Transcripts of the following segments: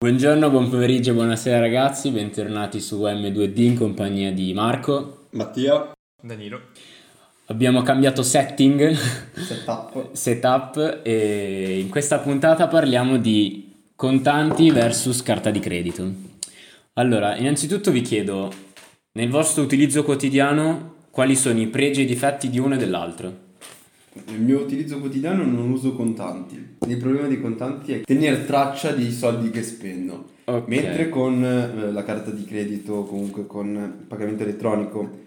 Buongiorno, buon pomeriggio, buonasera ragazzi, bentornati su M2D in compagnia di Marco, Mattia, Danilo. Abbiamo cambiato setting, setup. setup e in questa puntata parliamo di contanti versus carta di credito. Allora, innanzitutto vi chiedo, nel vostro utilizzo quotidiano, quali sono i pregi e i difetti di uno e dell'altro? Nel mio utilizzo quotidiano non uso contanti. Il problema dei contanti è tenere traccia dei soldi che spendo. Ok. Mentre con eh, la carta di credito o comunque con il pagamento elettronico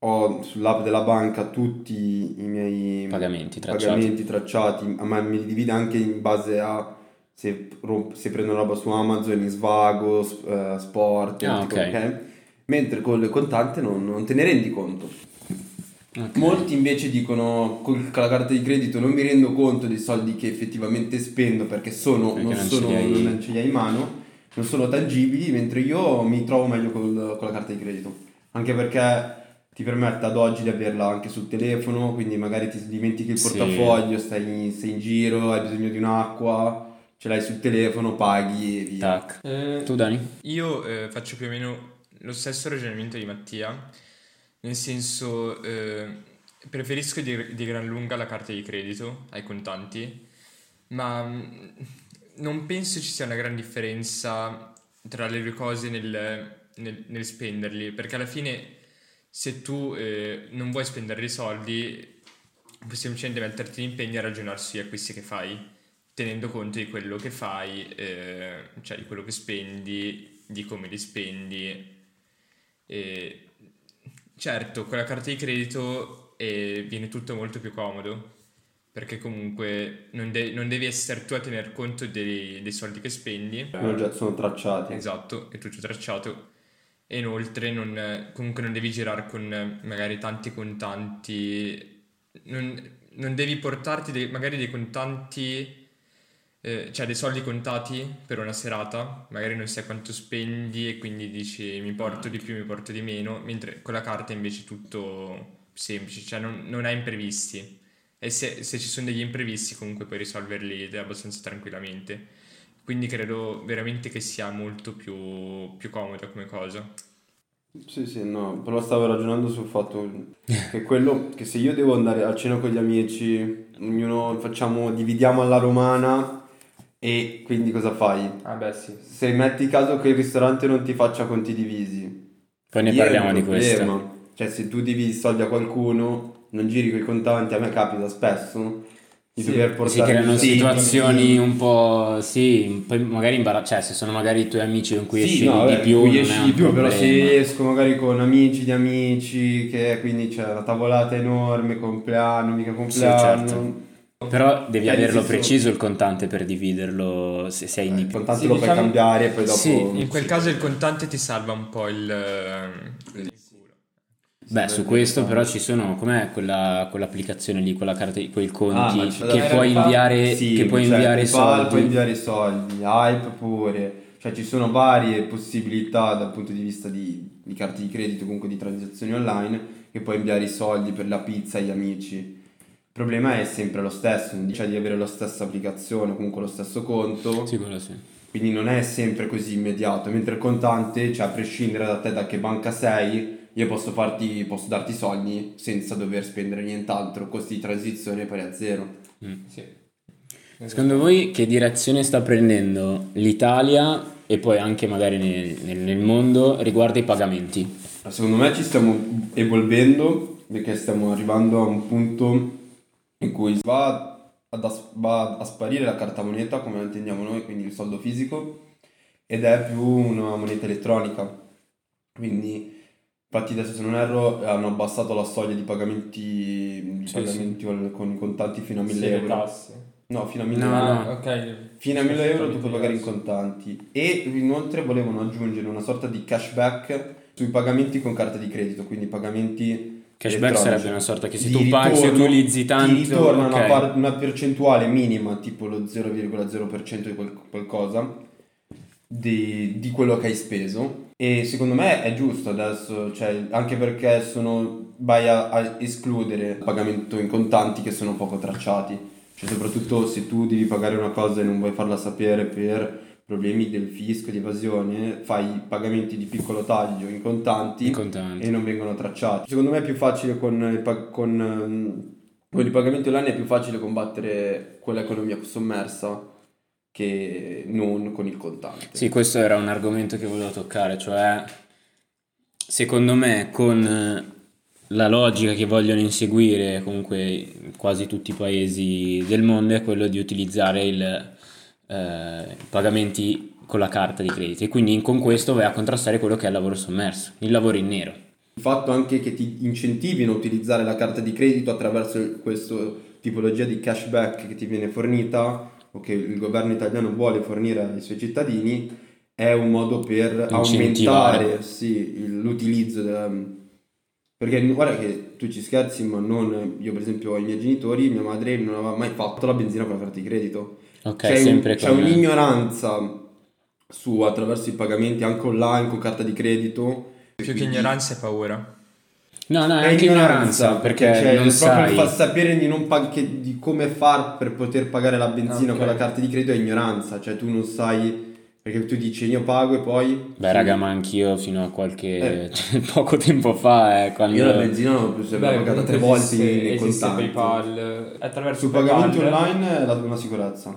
ho sull'app della banca tutti i miei Pagamenti tracciati. pagamenti tracciati, ma mi li divide anche in base a se, se prendo roba su Amazon, in svago, s- eh, sport, Ah, tipo, ok. Mentre con le contanti non, non te ne rendi conto. Ok. Molti invece dicono con la carta di credito non mi rendo conto dei soldi che effettivamente spendo perché sono, Perché non, non ce sono li hai- non ce li hai in mano, non sono tangibili, mentre io mi trovo meglio col- con la carta di credito. Anche perché ti permette ad oggi di averla anche sul telefono, quindi magari ti dimentichi il Sì. portafoglio, stai, sei in giro, hai bisogno di un'acqua, ce l'hai sul telefono, paghi e via. Tac. Eh, Tu Dani? io eh, faccio più o meno lo stesso ragionamento di Mattia, nel senso eh, preferisco di, di gran lunga la carta di credito ai contanti, ma mh, non penso ci sia una gran differenza tra le due cose nel, nel- nel spenderli, perché alla fine se tu eh, non vuoi spendere i soldi, puoi semplicemente metterti in impegno a ragionare sugli acquisti che fai, tenendo conto di quello che fai, eh, cioè di quello che spendi, di come li spendi. E certo, con la carta di credito eh, viene tutto molto più comodo, perché comunque non, de- non devi essere tu a tener conto dei, dei soldi che spendi. Sono, già, sono tracciati. Esatto, è tutto tracciato. E inoltre non, comunque non devi girare con magari tanti contanti. Non, non devi portarti dei- magari dei contanti, eh, cioè dei soldi contati per una serata. Magari non sai quanto spendi e quindi dici mi porto di più, mi porto di meno. Mentre con la carta invece è tutto semplice, cioè non, non hai imprevisti. E se, se ci sono degli imprevisti comunque puoi risolverli abbastanza tranquillamente. Quindi credo veramente che sia molto più, più comoda come cosa. Sì, sì, no, però stavo ragionando sul fatto che quello che se io devo andare a cena con gli amici, ognuno facciamo, dividiamo alla romana e quindi cosa fai? Ah beh sì. Se metti caso che il ristorante non ti faccia conti divisi, Poi ne parliamo di problema. questo. Cioè se tu devi i soldi a qualcuno, non giri con i contanti, a me capita spesso di Sì, dover Si portare creano i soldi. situazioni un po', sì, poi magari imbarazzate, cioè se sono magari i tuoi amici con cui Sì, esci no, di più, cui non esci di più, però se esco magari con amici di amici, che quindi c'è la tavolata enorme, compleanno, mica compleanno. certo. Però devi Eh, averlo preciso il contante per dividerlo se sei in di Il contante Sì, lo puoi diciamo- cambiare e poi dopo... Sì, In quel caso il contante ti salva un po' il... il culo. Beh, su questo però ci sono, com'è quella, quell'applicazione lì, quella carta, quei Ah, conti c'è che puoi inviare, Sì, che puoi cioè, inviare soldi. puoi inviare i soldi, Hype pure, cioè ci sono varie possibilità dal punto di vista di, di carte di credito, comunque di transazioni online, che puoi inviare i soldi per la pizza agli amici. Il problema è sempre lo stesso, non dice di avere la stessa applicazione, comunque lo stesso conto, Sì, quello sì. quindi non è sempre così immediato, mentre il contante, cioè a prescindere da te da che banca sei, io posso farti, posso darti i soldi senza dover spendere nient'altro, costi di transizione pari a zero. Sì. Secondo voi che direzione sta prendendo l'Italia e poi anche magari nel, nel- nel mondo riguardo ai pagamenti? Secondo me ci stiamo evolvendo perché stiamo arrivando a un punto in cui va, ad as- va a sparire la carta moneta come la intendiamo noi, quindi il soldo fisico, ed è più una moneta elettronica. Quindi, infatti adesso se non erro hanno abbassato la soglia di pagamenti, di Sì, pagamenti con- con i contanti fino a 1000 Sì, euro. tasse. No, fino a 1000 No, euro. no. Ah, ok. Fino a 1000 euro tu puoi Sì, pagare in sì. contanti e inoltre volevano aggiungere una sorta di cashback sui pagamenti con carta di credito, quindi pagamenti Cashback sarebbe una sorta che se tu paghi, se tu ritorno- utilizzi tanto, ti ritorna una, ok. par- una percentuale minima, tipo lo 0,0% di quel- qualcosa di, di quello che hai speso. E secondo me è giusto adesso, cioè, anche perché sono, vai a, a escludere il pagamento in contanti che sono poco tracciati, cioè soprattutto se tu devi pagare una cosa e non vuoi farla sapere per problemi del fisco, di evasione, fai pagamenti di piccolo taglio in contanti, In contanti. e non vengono tracciati. Secondo me è più facile con, il pa- con, ehm, con i pagamenti online è più facile combattere quell'economia sommersa che non con il contante. Sì, questo era un argomento che volevo toccare, cioè secondo me con eh, la logica che vogliono inseguire comunque quasi tutti i paesi del mondo è quello di utilizzare il, eh, pagamenti con la carta di credito e quindi con questo vai a contrastare quello che è il lavoro sommerso, il lavoro in nero. Il fatto anche che ti incentivino a utilizzare la carta di credito attraverso questa tipologia di cashback che ti viene fornita o che il governo italiano vuole fornire ai suoi cittadini è un modo per aumentare sì, il- l'utilizzo della... Perché guarda che tu ci scherzi, ma non io per esempio ai miei genitori, mia madre non aveva mai fatto la benzina con la carta di credito. Ok, c'è, un- sempre c'è con- un'ignoranza su attraverso i pagamenti anche online con carta di credito. Più che Quindi- ignoranza e paura. No, no, è è anche ignoranza perché cioè, non proprio sai... far sapere di, non pag- che- di come far per poter pagare la benzina Ok. con la carta di credito è ignoranza, cioè tu non sai perché tu dici io pago e poi Beh, raga, ma anch'io fino a qualche Eh. cioè, poco tempo fa, eh, quando io la benzina non l'ho più sempre Beh, pagata tre volte in contanti. PayPal attraverso Su pagamenti PayPal. online è la- una sicurezza.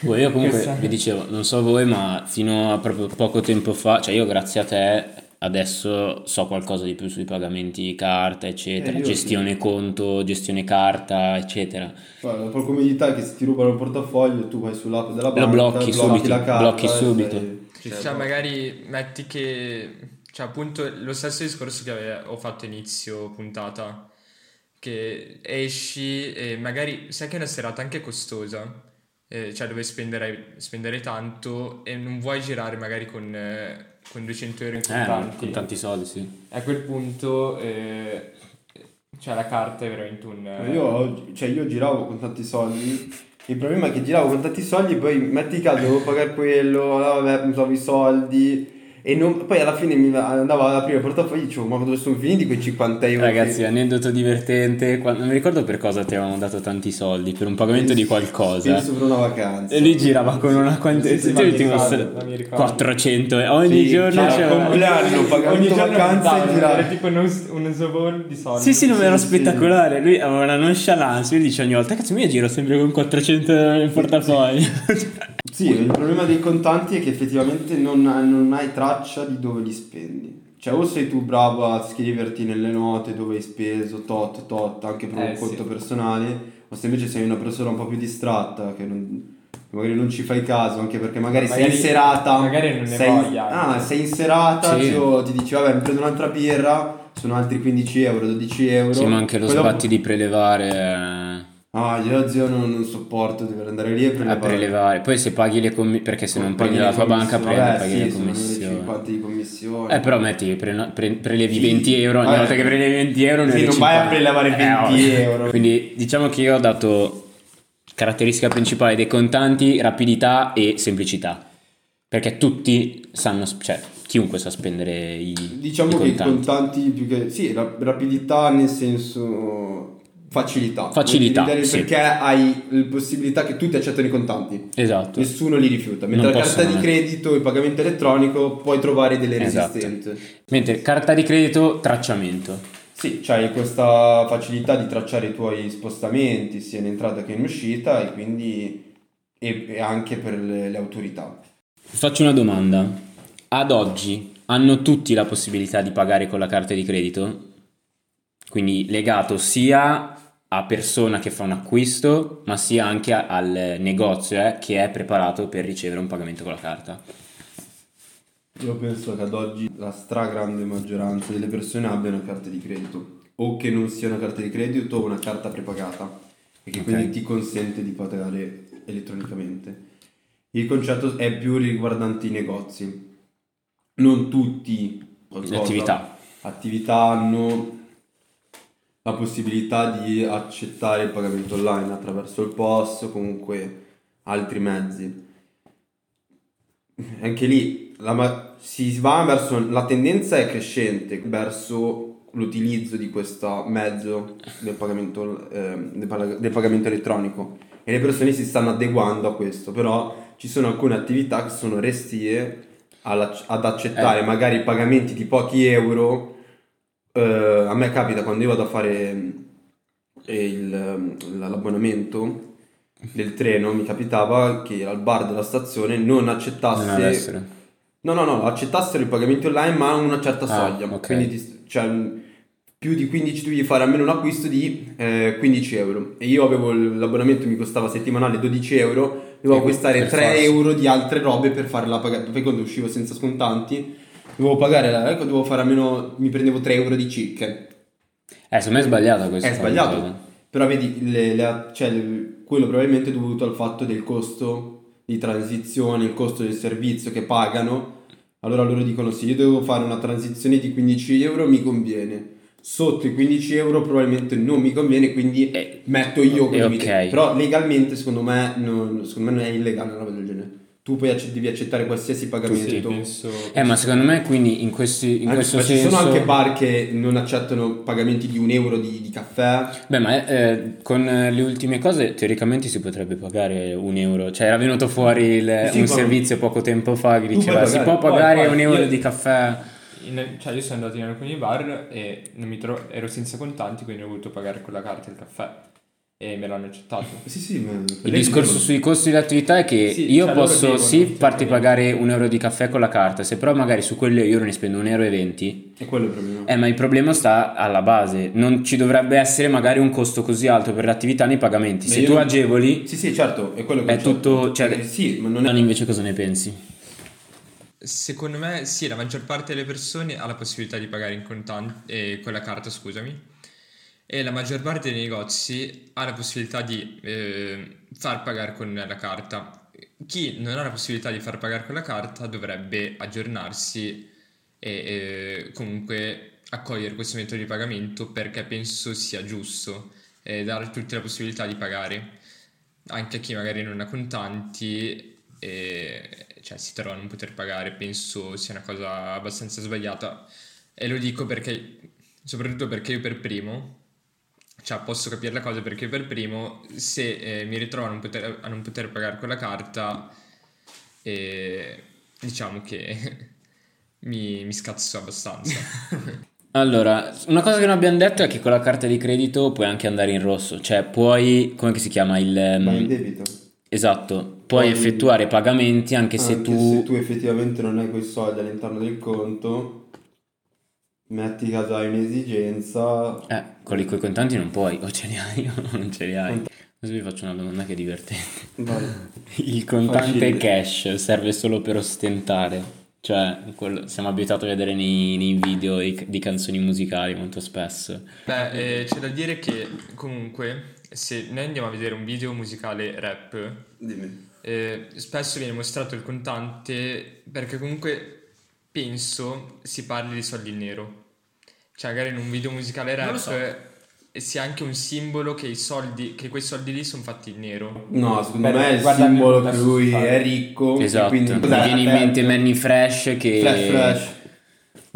Boh, io comunque vi dicevo, non so voi, ma fino a proprio poco tempo fa, cioè io grazie a te adesso so qualcosa di più sui pagamenti carta, eccetera, Eh, io gestione conto, gestione carta, eccetera. Cioè, la tua comodità è che se ti rubano il portafoglio tu vai sull'app della banca, blocchi subito, la carta blocchi e subito. sei- Cioè, cioè, magari metti che... Cioè, appunto, lo stesso discorso che ave- ho fatto inizio puntata, che esci e magari sai che è una serata anche costosa, eh, cioè dove spenderai, spendere tanto e non vuoi girare magari con, eh, con 200 euro in Eh, contanti. con tanti soldi, sì. A quel punto, eh, cioè la carta è veramente un... Ma Io, cioè, io giravo con tanti soldi. Il problema è che giravo con tanti soldi, poi metti caso dovevo pagare quello, allora vabbè, trovo i soldi. E non- poi alla fine mi andavo ad aprire il portafoglio e dicevo, ma dove sono finiti quei 50 euro? Ragazzi, che- aneddoto divertente, qua- non mi ricordo per cosa ti avevano dato tanti soldi, per un pagamento di qualcosa. Penso per una vacanza. E lui girava con una quantità, Sì, sì, ma mi ricordo. 400 e ogni Sì, giorno c'era il compleanno, pagamento Ogni giorno vacanze andava, e girava. Era tipo uno, uno sovon di soldi. Sì, sì, non era Sì, sì. spettacolare. Lui aveva una nonchalance. Lui dice ogni volta: Cazzo, io giro sempre con 400 euro in portafoglio. Sì, il problema dei contanti è che effettivamente non, non hai traccia di dove li spendi. Cioè, o sei tu bravo a scriverti nelle note dove hai speso tot, tot, anche per un Eh, sì. conto personale, o se invece sei una persona un po' più distratta, che non- magari non ci fai caso, anche perché magari, sei Magari- in serata. magari non ne sei, voglia, Ah, sei in serata, Sì. cioè, ti dici, vabbè, mi prendo un'altra birra, sono altri 15 euro, 12 euro. sì, ma anche lo dopo- sbatti di prelevare. Ah, io zio non, non sopporto dover andare lì e eh, A prelevare. prelevare. Poi se paghi le commissioni. Perché se non Paghi prendi la tua banca, prendi, Vabbè, paghi sì, le commissioni. 50 di commissione. Eh, però metti, pre- pre- prelevi Sì. 20 euro. Ogni Vabbè. volta che prelevi 20 euro, ne Sì, non vai a 50. prelevare 20 ovvio. euro. Quindi diciamo che io ho dato caratteristica principale dei contanti, rapidità e semplicità. Perché tutti sanno, cioè chiunque sa spendere i, Diciamo i che i contanti. più che... Sì, ra- rapidità nel senso... Facilità. Facilità, sì. Perché hai la possibilità che tutti accettano i contanti. Esatto. Nessuno li rifiuta. Mentre Non la carta di credito e il pagamento elettronico puoi trovare delle Esatto. resistenze. Mentre carta di credito, tracciamento. Sì, c'hai questa facilità di tracciare i tuoi spostamenti sia in entrata che in uscita e quindi e, e anche per le, le autorità. Faccio una domanda. Ad oggi hanno tutti la possibilità di pagare con la carta di credito? Quindi legato sia a persona che fa un acquisto, ma sia anche al negozio eh, che è preparato per ricevere un pagamento con la carta. Io penso che ad oggi la stragrande maggioranza delle persone abbia una carta di credito o che non sia una carta di credito o una carta prepagata e che Ok. quindi ti consente di pagare elettronicamente. Il concetto è più riguardante i negozi. Non tutti Le attività. attività hanno la possibilità di accettare il pagamento online attraverso il POS o comunque altri mezzi. Anche lì la ma- si va verso la tendenza è crescente verso l'utilizzo di questo mezzo del pagamento, ehm, del del pagamento elettronico e le persone si stanno adeguando a questo, però ci sono alcune attività che sono restie ad accettare Eh. magari pagamenti di pochi euro. Eh, a me capita quando io vado a fare eh, il- l'abbonamento del treno, mi capitava che al bar della stazione non accettasse... Non. No, no, no, accettassero i pagamenti online ma a una certa Ah, soglia. ok. Quindi ti- cioè, mh, più di 15 tu devi fare almeno un acquisto di eh, 15 euro. E io avevo l'abbonamento mi costava settimanale 12 euro, dovevo acquistare per 3 farsi. euro di altre robe per fare la pagata. Poi quando uscivo senza scontanti, dovevo pagare la, ecco, dovevo fare almeno, mi prendevo 3 euro di circa. Eh, secondo me è sbagliata questa È sbagliato. cosa. Però vedi, le- le- cioè, le- quello probabilmente è dovuto al fatto del costo di transizione, il costo del servizio che pagano. Allora loro dicono se io devo fare una transizione di 15 euro mi conviene. Sotto i 15 euro probabilmente non mi conviene, quindi Eh, metto io eh, come ok. Però legalmente secondo me, non, secondo me non è illegale una roba del genere. Tu poi acc- devi accettare qualsiasi pagamento. Sì, penso... Eh, ma secondo me quindi in, questi, in Anche- questo ma senso... ci sono anche bar che non accettano pagamenti di un euro di, di caffè. Beh, ma eh, con eh, le ultime cose teoricamente si potrebbe pagare un euro. Cioè, era venuto fuori il- Sì, un servizio poco tempo fa che diceva puoi si può pagare Poi- poi un euro io- di caffè. In- cioè io sono andato in alcuni bar e non mi tro- ero senza contanti, quindi ho voluto pagare con la carta il caffè e me l'hanno accettato. Sì, sì, ma Il discorso sui costi dell'attività è che Sì, io cioè, posso devono, sì farti pagare un euro di caffè con la carta, se però magari su quello io ne spendo un euro e venti, È quello il problema. eh, ma il problema sta alla base. Non ci dovrebbe essere magari un costo così alto per l'attività nei pagamenti. Ma Se tu non- agevoli, Sì, sì, certo, è quello che è tutto... Cioè, Eh, sì, ma non è... Dani, invece cosa ne pensi? Secondo me sì, la maggior parte delle persone ha la possibilità di pagare in contanti, eh, con la carta, scusami, e la maggior parte dei negozi ha la possibilità di eh, far pagare con la carta. Chi non ha la possibilità di far pagare con la carta dovrebbe aggiornarsi e eh, comunque accogliere questo metodo di pagamento perché penso sia giusto eh, dare a tutti la possibilità di pagare, anche a chi magari non ha contanti e cioè, si trova a non poter pagare, penso sia una cosa abbastanza sbagliata. E lo dico perché, soprattutto perché io per primo, cioè posso capire la cosa perché per primo, se eh, mi ritrovo a non, poter, a non poter pagare con la carta, eh, diciamo che mi, mi scazzo abbastanza. Allora, una cosa che non abbiamo detto è che con la carta di credito puoi anche andare in rosso, cioè puoi, come si chiama il... Ma in debito. esatto, puoi effettuare pagamenti anche se Anche tu... se tu effettivamente non hai quei soldi all'interno del conto, metti caso hai un'esigenza... Eh, con i coi contanti non puoi, o ce li hai o non ce li hai. Adesso vi faccio una domanda che è divertente. Vai. Il contante Facile. cash serve solo per ostentare? Cioè, quello- siamo abituati a vedere nei, nei video di, di canzoni musicali molto spesso. Beh, eh, c'è da dire che comunque se noi andiamo a vedere un video musicale rap, Dimmi. eh, spesso viene mostrato il contante perché comunque penso si parli di soldi in nero. Cioè magari in un video musicale rap so. eh, sia anche un simbolo che i soldi, che quei soldi lì sono fatti in nero. No, secondo Beh, me è il simbolo che lui è ricco. e Esatto, quindi mi viene in mente Manny Fresh che... Flash Flash.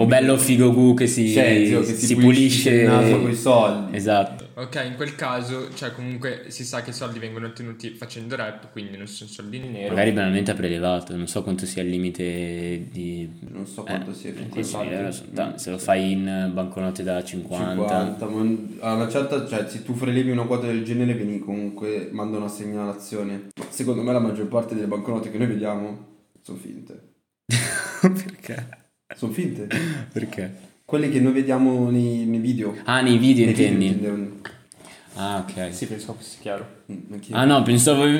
O bello figo gu che si, Cioè, zio, che si pulisce... il naso con i soldi. Esatto. Ok, in quel caso, cioè comunque si sa che i soldi vengono ottenuti facendo rap, quindi non sono soldi in nero. Magari banalmente ha prelevato, non so quanto sia il limite di... Non so quanto Eh, sia 10.000 effettivamente. euro sono tanti. Se lo fai in banconote da 50... 50, ma a una certa, cioè se tu prelevi una quota del genere vieni comunque, manda una segnalazione. Ma secondo me la maggior parte delle banconote che noi vediamo sono finte. Perché? Sono finte. Perché? Quelle che noi vediamo nei, nei video. Ah, nei video Nei video intendi? intendevo. Ah, ok. Sì, pensavo fosse chiaro. Mm. Ah no, pensavo... No,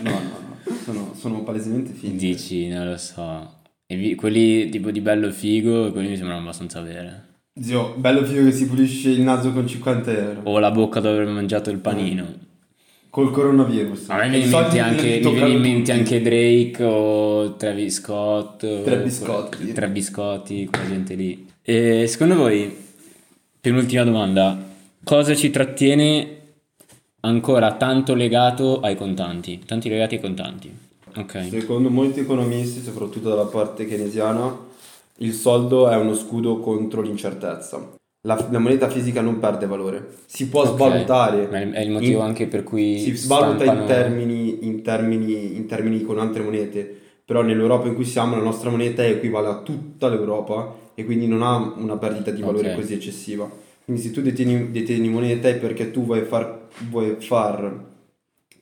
no, no. Sono, sono palesemente finte. Dici, non lo so. E vi- quelli tipo di bello figo, quelli mi sembrano abbastanza vere. Zio, bello figo che si pulisce il naso con 50 euro. O la bocca dove aver mangiato il panino. Col coronavirus. A me mi viene in anche, mi viene in mente anche Drake o Travis Scott. Travis Scotti. Travis Scotti, quella gente lì. E secondo voi, penultima domanda, cosa ci trattiene ancora tanto legato ai contanti? Tanti legati ai contanti. Ok. Secondo molti economisti, soprattutto dalla parte keynesiana, il soldo è uno scudo contro l'incertezza. La, la moneta fisica non perde valore. Si può Ok, svalutare. ma è il motivo in- anche per cui si svaluta in stampano- termini, in, termini, in termini con altre monete, però nell'Europa in cui siamo la nostra moneta equivale a tutta l'Europa e quindi non ha una perdita di valore Ok. così eccessiva. Quindi se tu detieni, detieni moneta è perché tu vuoi far, vuoi far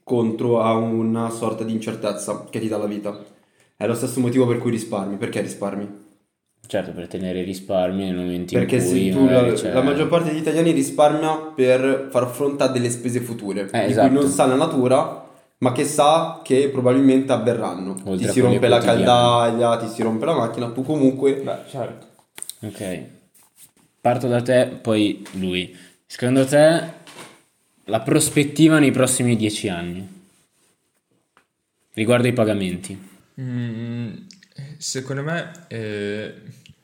contro a una sorta di incertezza che ti dà la vita. È lo stesso motivo per cui risparmi. Perché risparmi? Certo, per tenere risparmi nel momento Perché in cui se tu, la, maggior parte degli italiani risparmia per far fronte a delle spese future, Eh, di esatto. cui non sa la natura, ma che sa che probabilmente avverranno. Oltre ti si rompe la caldaia, ti si rompe la macchina, tu comunque... Beh, certo. Ok. Parto da te, poi lui. Secondo te la prospettiva nei prossimi dieci anni riguardo ai pagamenti? Mm, secondo me, eh,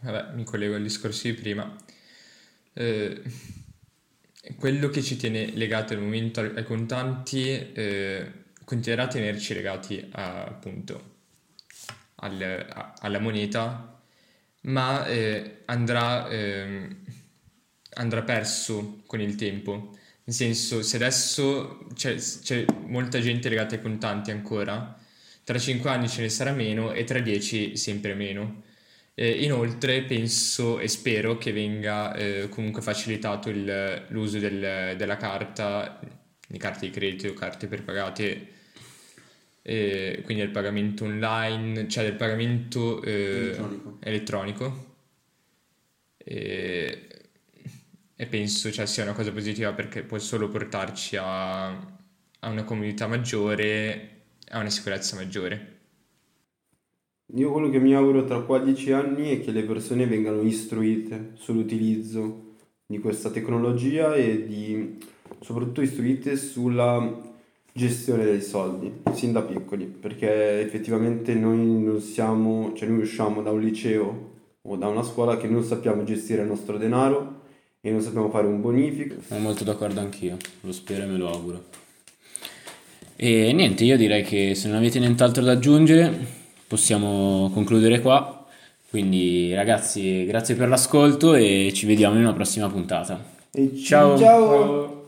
vabbè, mi collego al discorso di prima, eh, quello che ci tiene legati al momento ai contanti eh, continuerà a tenerci legati a- appunto al- a- alla moneta, ma eh, andrà, ehm, andrà perso con il tempo. Nel senso, se adesso c'è, c'è molta gente legata ai contanti ancora, tra 5 anni ce ne sarà meno e tra 10 sempre meno. Eh, inoltre penso e spero che venga eh, comunque facilitato il- l'uso del- della carta, di carte di credito, carte prepagate, eh, quindi del pagamento online, cioè del pagamento eh, Elettronico. elettronico. E, e penso cioè, sia una cosa positiva perché può solo portarci a, a una comunità maggiore, a una sicurezza maggiore. Io quello che mi auguro tra qua 10 anni è che le persone vengano istruite sull'utilizzo di questa tecnologia e di, soprattutto istruite sulla gestione dei soldi, sin da piccoli, perché effettivamente noi non siamo, cioè noi usciamo da un liceo o da una scuola che non sappiamo gestire il nostro denaro e non sappiamo fare un bonifico. Sono molto d'accordo anch'io, lo spero e me lo auguro. E niente, io direi che se non avete nient'altro da aggiungere possiamo concludere qua. Quindi ragazzi, grazie per l'ascolto e ci vediamo in una prossima puntata. E Ciao. ciao.